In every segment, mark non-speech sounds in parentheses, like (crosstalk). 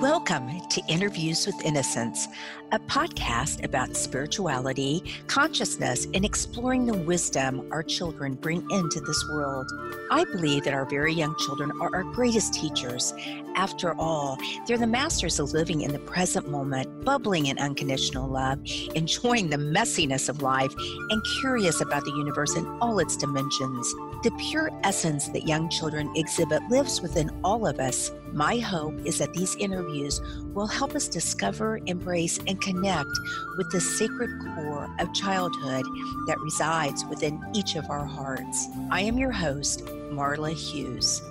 Welcome to Interviews with Innocence, a podcast about spirituality, consciousness, and exploring the wisdom our children bring into this world. I believe that our very young children are our greatest teachers. After all, they're the masters of living in the present moment, bubbling in unconditional love, enjoying the messiness of life, and curious about the universe in all its dimensions. The pure essence that young children exhibit lives within all of us. My hope is that these interviews will help us discover, embrace, and connect with the sacred core of childhood that resides within each of our hearts. I am your host, Marla Hughes.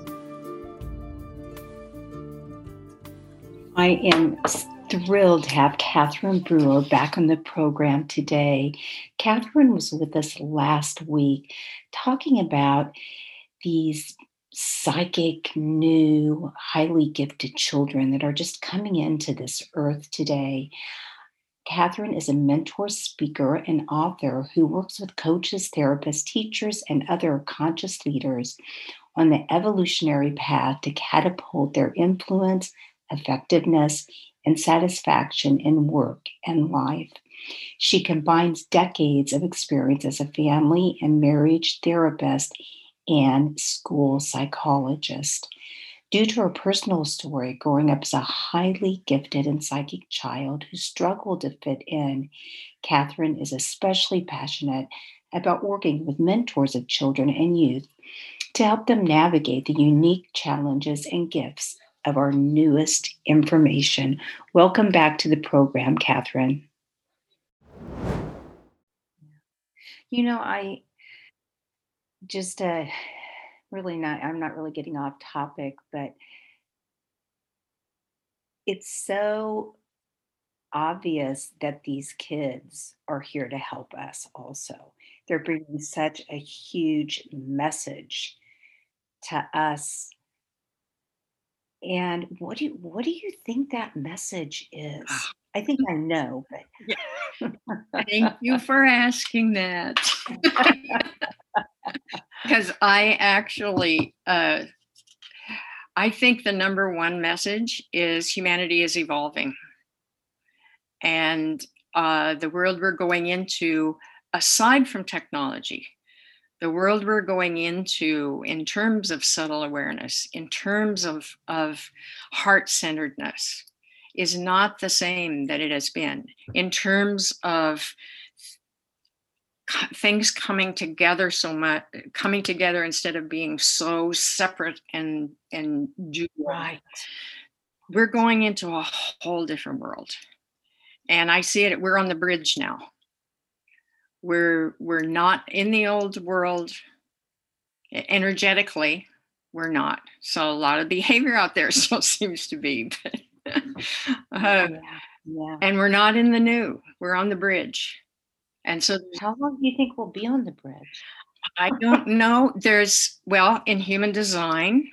I am thrilled to have Kathryn Brewer back on the program today. Kathryn was with us last week talking about these psychic, new, highly gifted children that are just coming into this earth today. Kathryn is a mentor, speaker, and author who works with coaches, therapists, teachers, and other conscious leaders on the evolutionary path to catapult their influence, effectiveness, and satisfaction in work and life. She combines decades of experience as a family and marriage therapist and school psychologist. Due to her personal story, growing up as a highly gifted and psychic child who struggled to fit in, Kathryn is especially passionate about working with mentors of children and youth to help them navigate the unique challenges and gifts of our newest information. Welcome back to the program, Kathryn. You know, I just uh, really not, I'm not really getting off topic, but it's so obvious that these kids are here to help us also. They're bringing such a huge message to us. And what do you, what do you think that message is? Ah. I think I know, but Thank you (laughs) for asking that. (laughs) Because I actually, uh, I think the number one message is humanity is evolving. And uh, the world we're going into, aside from technology, the world we're going into in terms of subtle awareness, in terms of, of heart centeredness, is not the same that it has been in terms of things coming together so much coming together instead of being so separate and and dual. right. we're going into a whole different world and i see it we're on the bridge now we're we're not in the old world energetically we're not so a lot of behavior out there (laughs) still seems to be but (laughs) uh, Yeah. yeah. and we're not in the new we're on the bridge and so How long do you think we'll be on the bridge? i don't know there's well in human design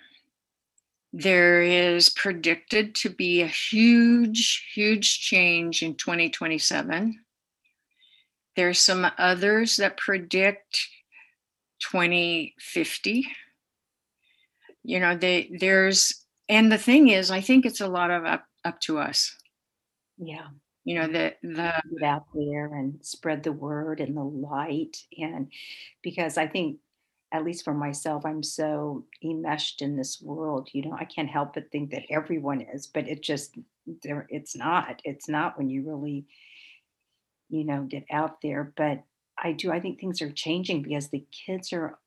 there is predicted to be a huge huge change in 2027 there's some others that predict 2050 you know they there's and the thing is i think it's a lot of up up to us Yeah. you know the the Get out there and spread the word and the light. And because I think, at least for myself, I'm so enmeshed in this world, you know, I can't help but think that everyone is, but it just, there, it's not. It's not when you really, you know, get out there. But I do, I think things are changing because the kids are,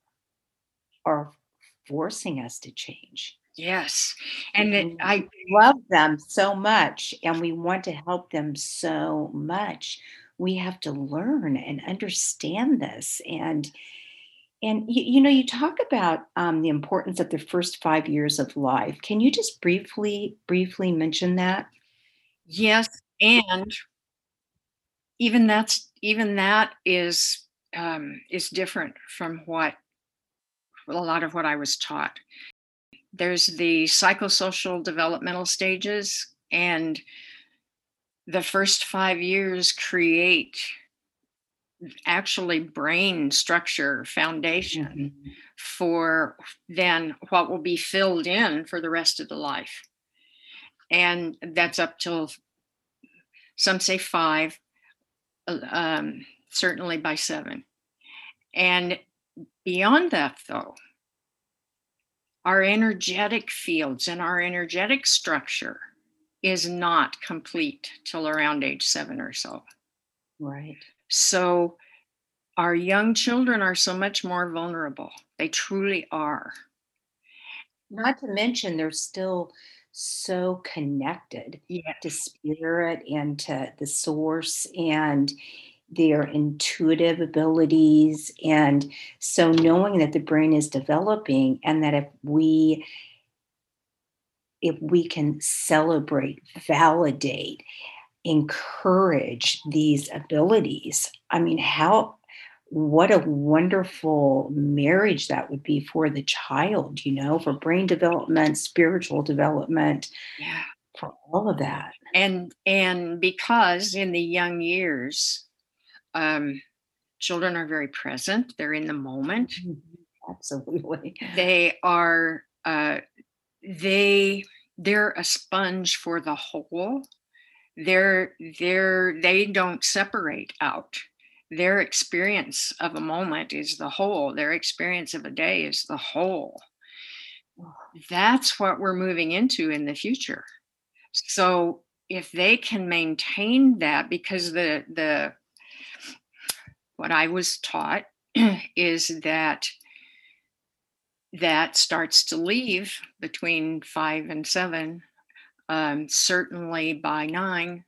are forcing us to change. yes and it, i love them so much and we want to help them so much we have to learn and understand this and and you, you know you talk about um, the importance of the first five years of life can you just briefly briefly mention that yes and even that's even that is um is different from what a lot of what i was taught there's the psychosocial developmental stages and the first five years create actually brain structure foundation Mhm. for then what will be filled in for the rest of the life and that's up till some say five, um, certainly by seven. And beyond that, though, our energetic fields and our energetic structure is not complete till around age seven or so. Right. So our young children are so much more vulnerable. They truly are. Not to mention, they're still so connected Yeah. to spirit and to the source and their intuitive abilities. And so, knowing that the brain is developing and that if we if we can celebrate, validate, encourage these abilities, I mean, how what a wonderful marriage that would be for the child, you know, for brain development, spiritual development, Yeah. for all of that. And and because in the young years, um, children are very present, they're in the moment. Mhm. Absolutely. They are uh they they're a sponge for the whole. They're they're they don't separate out. Their experience of a moment is the whole. Their experience of a day is the whole. That's what we're moving into in the future. So if they can maintain that because the the what I was taught (clears throat) is that that starts to leave between five and seven, um, certainly by nine,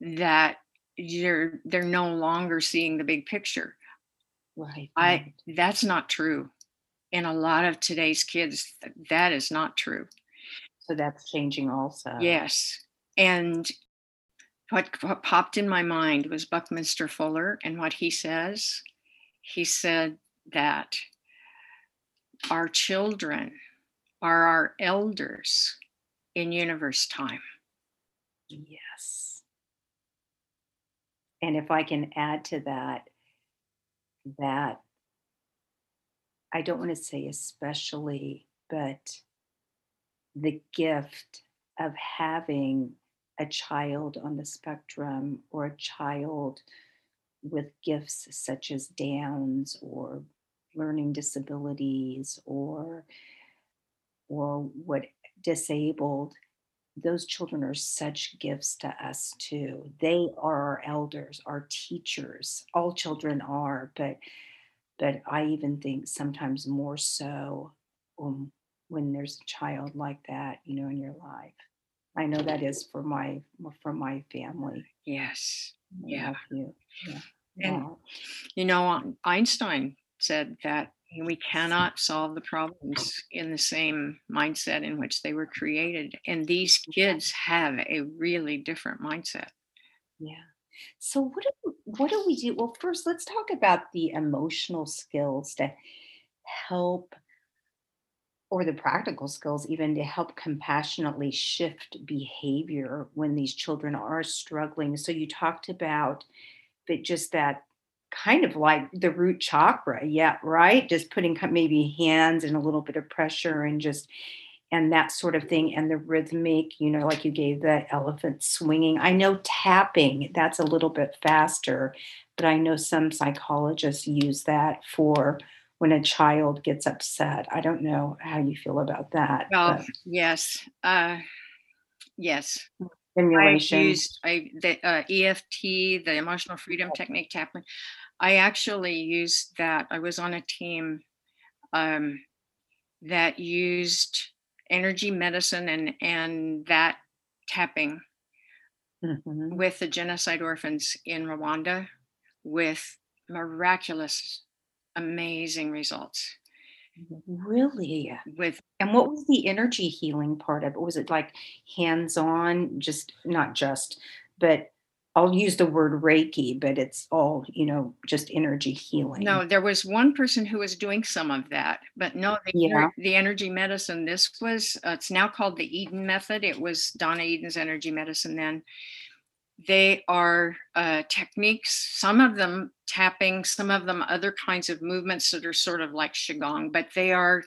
that you're they're no longer seeing the big picture. Right. I that's not true. In a lot of today's kids, that is not true. So that's changing also. Yes. And what, what popped in my mind was Buckminster Fuller and what he says. He said that our children are our elders in universe time. Yes. And if I can add to that, that I don't want to say especially, but the gift of having a child on the spectrum or a child with gifts such as Downs or learning disabilities or or what disabled those children are such gifts to us too they are our elders our teachers all children are but but i even think sometimes more so um, when there's a child like that you know in your life i know that is for my for my family Yes. Yeah. nephew. yeah And Wow. you know, Einstein said that we cannot solve the problems in the same mindset in which they were created. And these kids have a really different mindset. Yeah. So what do what do we do? Well, first let's talk about the emotional skills to help or the practical skills even to help compassionately shift behavior when these children are struggling. So you talked about that just that kind of like the root chakra. Yeah, right? Just putting maybe hands and a little bit of pressure and just and that sort of thing and the rhythmic you know like you gave the elephant swinging i know tapping that's a little bit faster but i know some psychologists use that for when a child gets upset i don't know how you feel about that Well, but yes. Uh, yes. I stimulation used I the uh, EFT, the emotional freedom technique tapping. I actually used that. I was on a team um, that used energy medicine and and that tapping Mhm. with the genocide orphans in Rwanda with miraculous, amazing results. Really With and what was the energy healing part of it was it like hands on just not just but i'll use the word reiki but it's all you know just energy healing no, there was one person who was doing some of that, but no, the, Yeah. the energy medicine. This was uh, it's now called the Eden method. It was Donna Eden's energy medicine then. They are uh, techniques, some of them tapping, some of them other kinds of movements that are sort of like qigong, but they are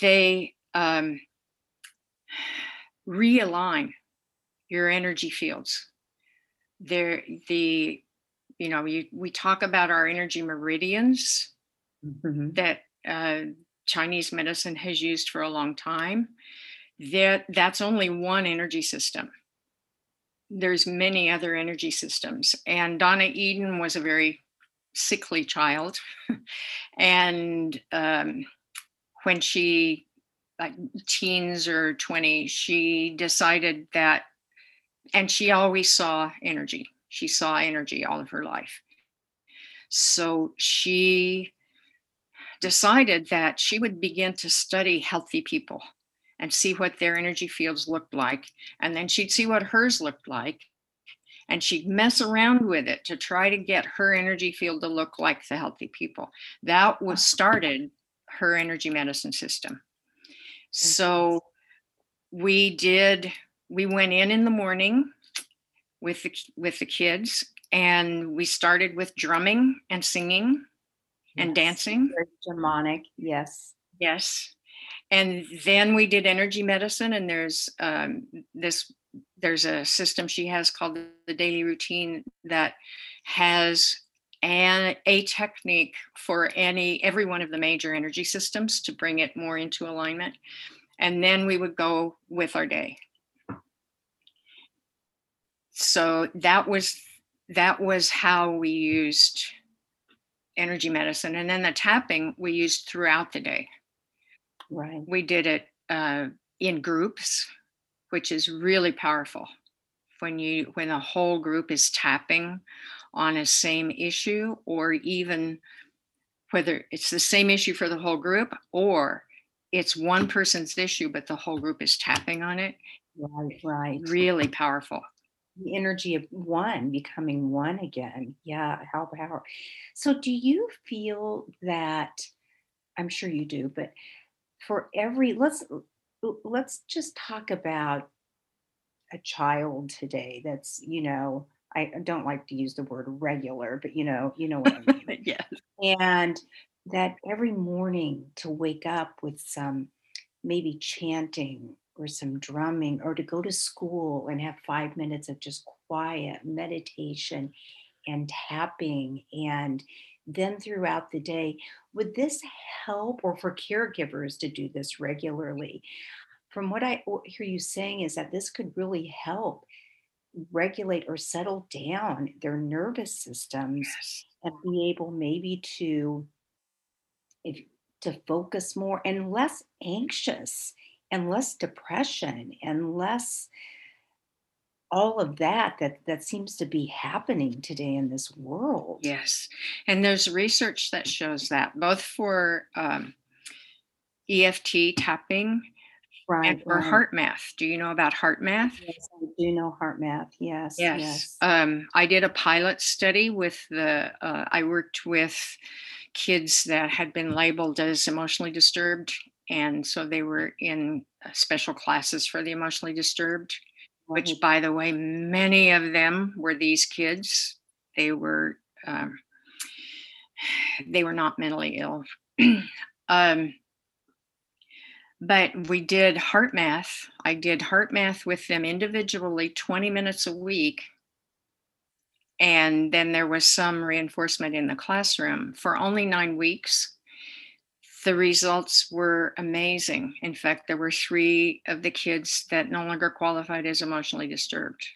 they um, realign your energy fields. There, the you know, you, we talk about our energy meridians mm-hmm. that uh, Chinese medicine has used for a long time. That that's only one energy system. There's many other energy systems, and Donna Eden was a very sickly child, (laughs) and um, when she like teens or 20 she decided that and she always saw energy. She saw energy all of her life. So she decided that she would begin to study healthy people and see what their energy fields looked like and then she'd see what hers looked like and she'd mess around with it to try to get her energy field to look like the healthy people that was started her energy medicine system so we did, we went in in the morning with the, with the kids and we started with drumming and singing yes. and dancing. Very demonic, yes. Yes. And then we did energy medicine and there's um, this there's a system she has called the daily routine that has an, a technique for any every one of the major energy systems to bring it more into alignment. And then we would go with our day. So that was that was how we used energy medicine. And then the tapping we used throughout the day right. We did it uh, in groups which is really powerful. When you when a whole group is tapping on a same issue or even whether it's the same issue for the whole group or it's one person's issue but the whole group is tapping on it right right. really powerful. The energy of one becoming one again. Yeah how power so do you feel that i'm sure you do but for every let's let's just talk about a child today that's you know I don't like to use the word regular, but you know, you know what I mean. (laughs) yes. And that every morning to wake up with some maybe chanting or some drumming or to go to school and have five minutes of just quiet meditation and tapping and then throughout the day would this help or for caregivers to do this regularly from what i hear you saying is that this could really help regulate or settle down their nervous systems yes. and be able maybe to if, to focus more and less anxious and less depression and less all of that that that seems to be happening today in this world yes and there's research that shows that both for um, eft tapping right, and for right. HeartMath. Do you know about HeartMath? Yes, I do know HeartMath. Yes. Yes. yes. Um, I did a pilot study with the, uh, I worked with kids that had been labeled as emotionally disturbed. And so they were in special classes for the emotionally disturbed, which, mm-hmm. by the way, many of them were these kids. They were, um, (sighs) they were not mentally ill. (clears throat) um, but we did HeartMath I did HeartMath with them individually 20 minutes a week. And then there was some reinforcement in the classroom for only nine weeks. The results were amazing. In fact, there were three of the kids that no longer qualified as emotionally disturbed.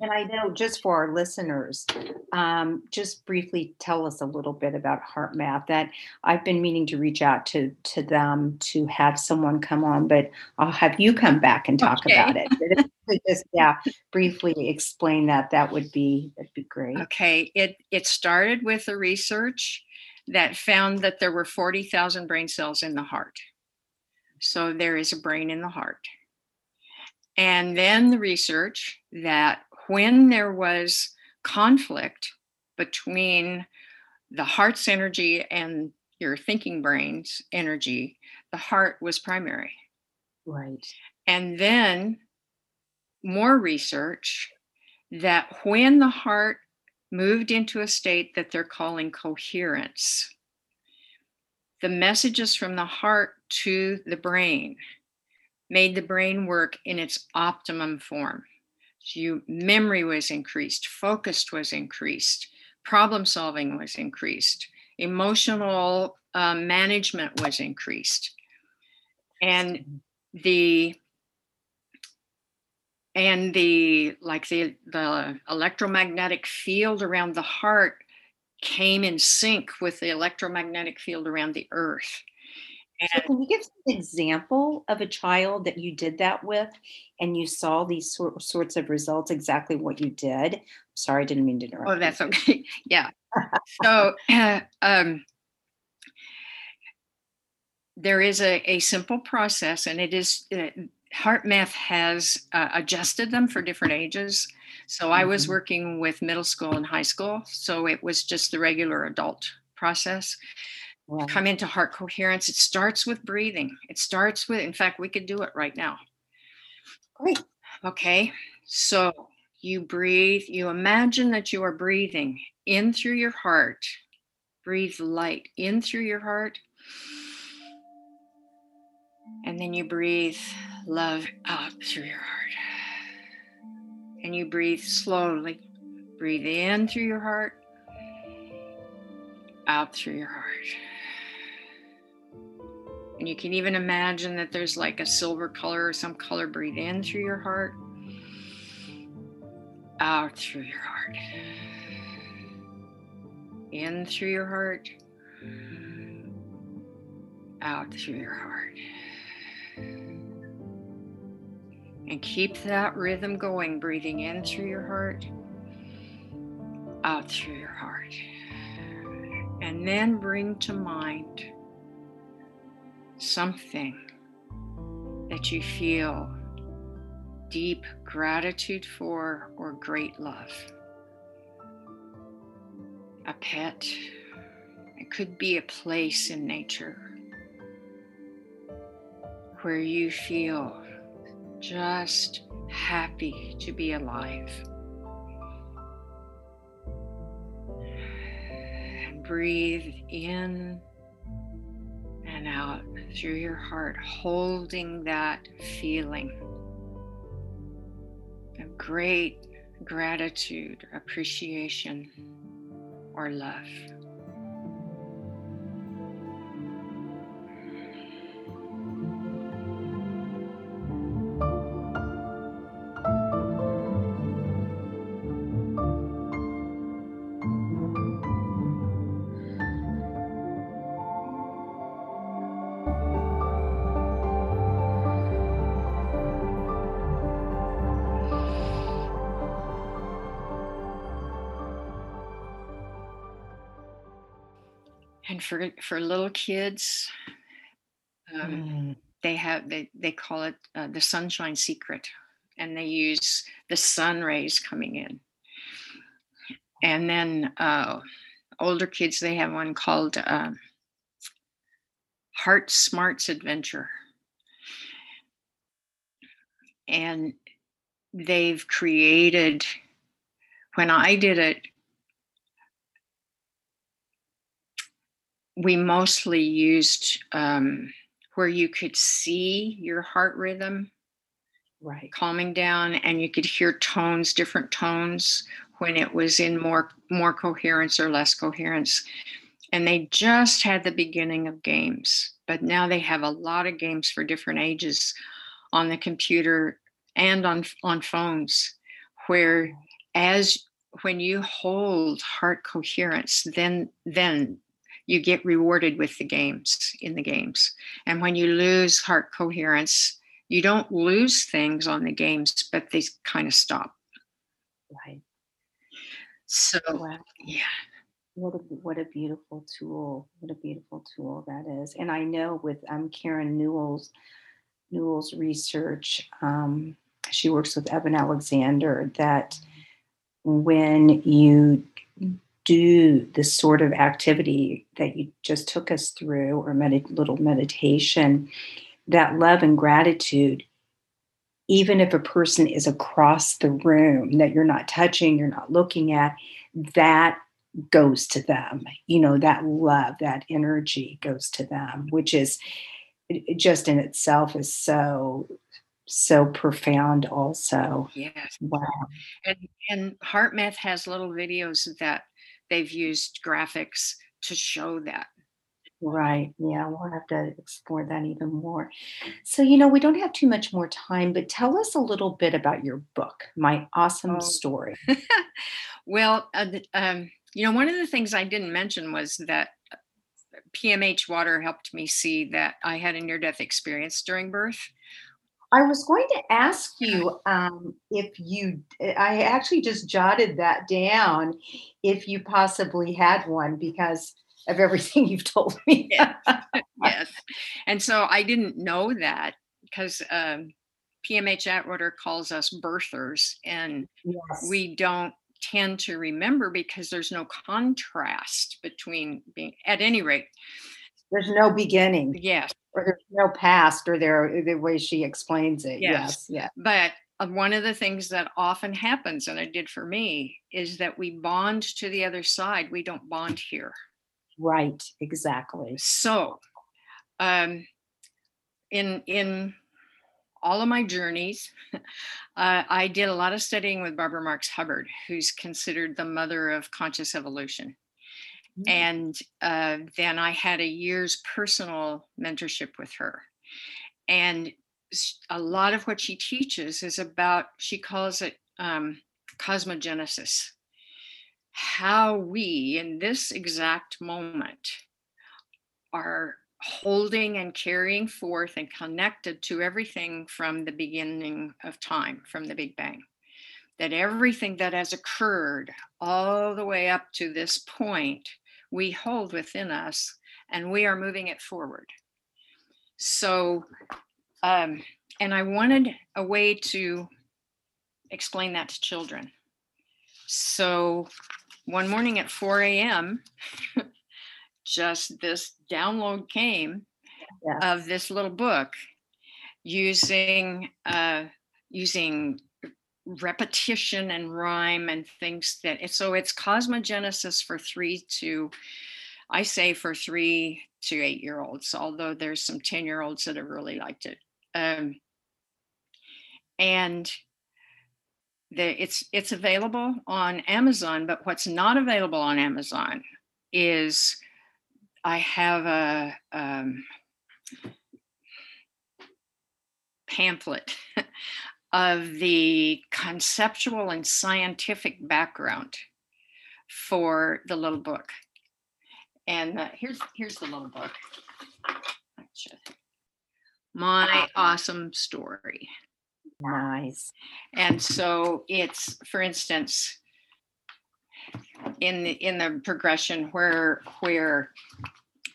And I know just for our listeners, um, just briefly tell us a little bit about HeartMath. That I've been meaning to reach out to to them to have someone come on, but I'll have you come back and talk okay. about it. just (laughs) yeah, briefly explain that. That would be that'd be great. Okay, it it started with a research that found that there were forty thousand brain cells in the heart. So there is a brain in the heart. And then the research that when there was conflict between the heart's energy and your thinking brain's energy, the heart was primary. Right. And then more research that when the heart moved into a state that they're calling coherence, the messages from the heart to the brain made the brain work in its optimum form. So you, memory was increased, focus was increased, problem solving was increased, emotional uh, management was increased, and the and the like the the electromagnetic field around the heart came in sync with the electromagnetic field around the earth so can you give an example of a child that you did that with and you saw these sort, sorts of results, exactly what you did? Sorry, I didn't mean to interrupt. Oh, that's okay. (laughs) Yeah. so uh, (laughs) um, there is a, a simple process, and it is uh, HeartMath has uh, adjusted them for different ages. So I was mm-hmm. working with middle school and high school, so it was just the regular adult process right. come into heart coherence, it starts with breathing. It starts with, in fact, we could do it right now. Great. Okay. So you breathe, you imagine that you are breathing in through your heart. Breathe light in through your heart. And then you breathe love out through your heart. And you breathe slowly. Breathe in through your heart, out through your heart. And you can even imagine that there's like a silver color or some color breathe in through your heart, out through your heart, in through your heart, out through your heart. And keep that rhythm going, breathing in through your heart, out through your heart. And then bring to mind something that you feel deep gratitude for or great love. A pet, it could be a place in nature where you feel just happy to be alive. And breathe in and out through your heart, holding that feeling of great gratitude, appreciation, or love. For for little kids um, mm. they have they, they call it uh, the sunshine secret and they use the sun rays coming in and then uh, older kids they have one called uh, heart smarts adventure and they've created when i did it we mostly used um, where you could see your heart rhythm right. calming down and you could hear tones different tones when it was in more more coherence or less coherence. And they just had the beginning of games but now they have a lot of games for different ages on the computer and on on phones where as when you hold heart coherence then then you get rewarded with the games in the games. And when you lose heart coherence, you don't lose things on the games, but they kind of stop. Right. So, wow. yeah. What a, what a beautiful tool. What a beautiful tool that is. And I know with um, Karen Newell's, Newell's research, um, she works with Eben Alexander, that when you do the sort of activity that you just took us through, or med- little meditation, that love and gratitude, even if a person is across the room that you're not touching, you're not looking at, that goes to them. You know, that love, that energy goes to them, which is just in itself is so so profound also. Yes. Wow. And and HeartMath has little videos that they've used graphics to show that Right. Yeah, we'll have to explore that even more. So, you know, we don't have too much more time, but tell us a little bit about your book, My Awesome oh Story. (laughs) well uh, um, you know one of the things i didn't mention was that PMH Atwater helped me see that i had a near death experience during birth I was going to ask you um, if you, I actually just jotted that down, if you possibly had one because of everything (laughs) you've told me. yes. yes. And so I didn't know that because um, PMH Atwater calls us birthers, and yes. we don't tend to remember because there's no contrast between being, at any rate, there's no beginning. Yes. Or there's no past, or there the way she explains it. Yes. yes. Yeah. But uh, one of the things that often happens, and it did for me, is that we bond to the other side. We don't bond here. Right, exactly. So, um, in in all of my journeys, (laughs) uh, I did a lot of studying with Barbara Marx Hubbard, who's considered the mother of conscious evolution. Mm-hmm. And uh, then I had a year's personal mentorship with her. And a lot of what she teaches is about, she calls it um, cosmogenesis how we, in this exact moment, are holding and carrying forth and connected to everything from the beginning of time, from the Big Bang. That everything that has occurred all the way up to this point, we hold within us and we are moving it forward. So, um, and I wanted a way to explain that to children. So one morning at 4 a.m., (laughs) just this download came yeah. of this little book using uh, using repetition and rhyme and things that so it's cosmogenesis for three to i say for three to eight year olds although there's some 10 year olds that have really liked it. Um, and the, it's it's available on Amazon, but what's not available on Amazon is I have a um, pamphlet (laughs) of the conceptual and scientific background for the little book. And uh, here's here's the little book. My awesome story. Nice. And so it's, for instance, in the in the progression where where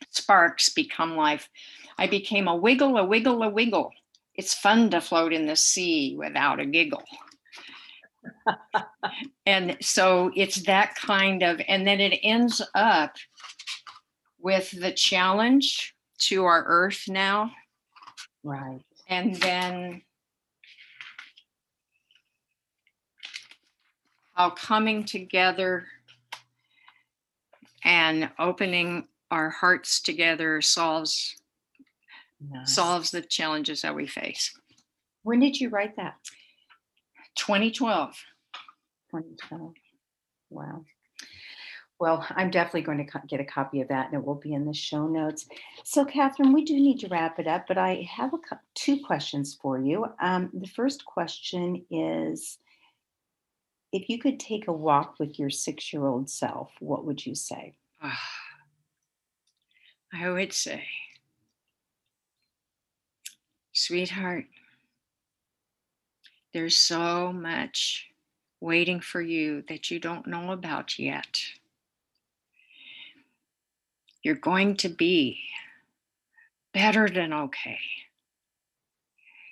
sparks become life, I became a wiggle, a wiggle, a wiggle. It's fun to float in the sea without a giggle. and so it's that kind of, and then it ends up with the challenge to our earth now. Right. And then how coming together and opening our hearts together solves nice. solves the challenges that we face. When did you write that? 2012. 2012. Wow. Well, I'm definitely going to get a copy of that and it will be in the show notes. So, Kathryn, we do need to wrap it up, but I have a, two questions for you. Um, the first question is if you could take a walk with your six year old self, what would you say? I would say, sweetheart, there's so much waiting for you that you don't know about yet. You're going to be better than okay.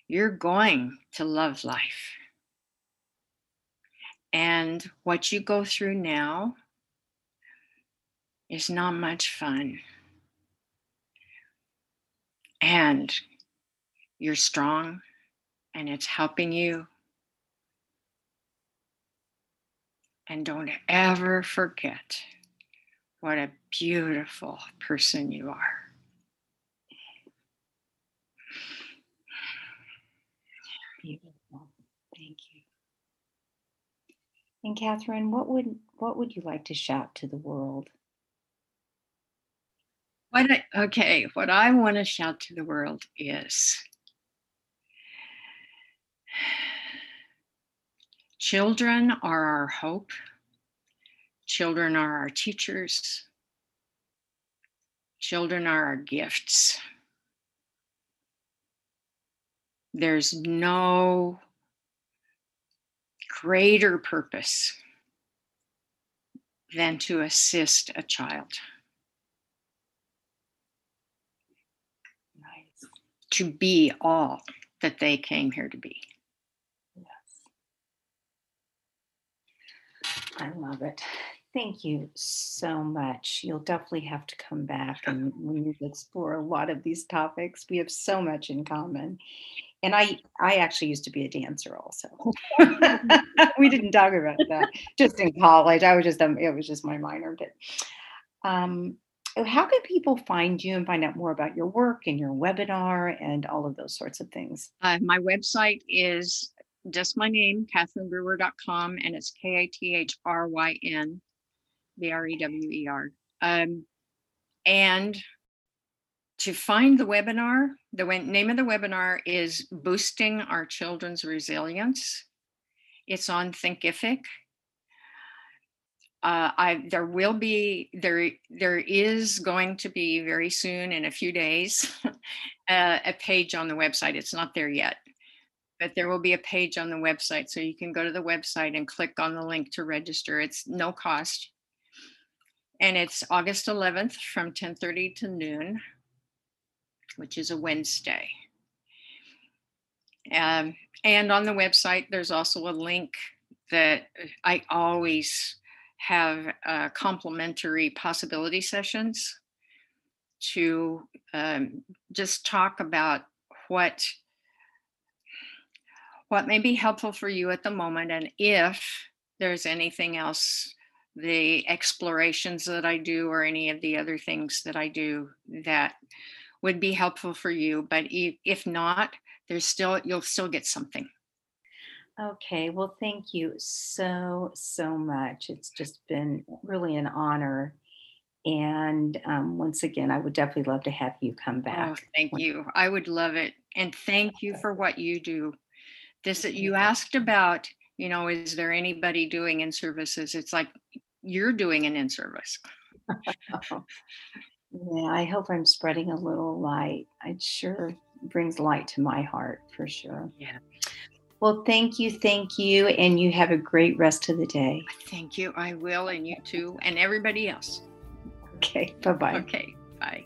You're going to love life. And what you go through now is not much fun. And you're strong and it's helping you. And don't ever forget what a beautiful person you are. Beautiful. Thank you. And Kathryn, what would what would you like to shout to the world? What I, okay, what I want to shout to the world is children are our hope. Children are our teachers. Children are our gifts. There's no greater purpose than to assist a child. Nice. To be all that they came here to be. I love it. Thank you so much. You'll definitely have to come back and (laughs) we explore a lot of these topics. We have so much in common. And I I actually used to be a dancer also. (laughs) we didn't talk about that just in college. I was just um, it was just my minor but um how can people find you and find out more about your work and your webinar and all of those sorts of things? Uh, my website is just my name, kathrynbrewer.com, and it's K A T H R Y N B R E W E R. Um, and to find the webinar, the name of the webinar is Boosting Our Children's Resilience. It's on Thinkific. Uh, I there will be there there is going to be very soon in a few days (laughs) uh, a page on the website. It's not there yet, but there will be a page on the website, so you can go to the website and click on the link to register. It's no cost, and it's August 11th from 10:30 to noon, which is a Wednesday. Um, and on the website, there's also a link that I always have uh, complimentary possibility sessions to um, just talk about what what may be helpful for you at the moment and if there's anything else the explorations that i do or any of the other things that i do that would be helpful for you but if not there's still you'll still get something Okay, well, thank you so, so much. It's just been really an honor. And um, once again, I would definitely love to have you come Oh, back. thank you. I would love it. And thank you for what you do. This, you asked about, you know, is there anybody doing in services? It's like you're doing an in service. (laughs) Yeah, I hope I'm spreading a little light. It sure brings light to my heart for sure. Yeah. Well, thank you, thank you, and you have a great rest of the day. Thank you. I will. And you too. And everybody else. Okay, bye bye. Okay. Bye.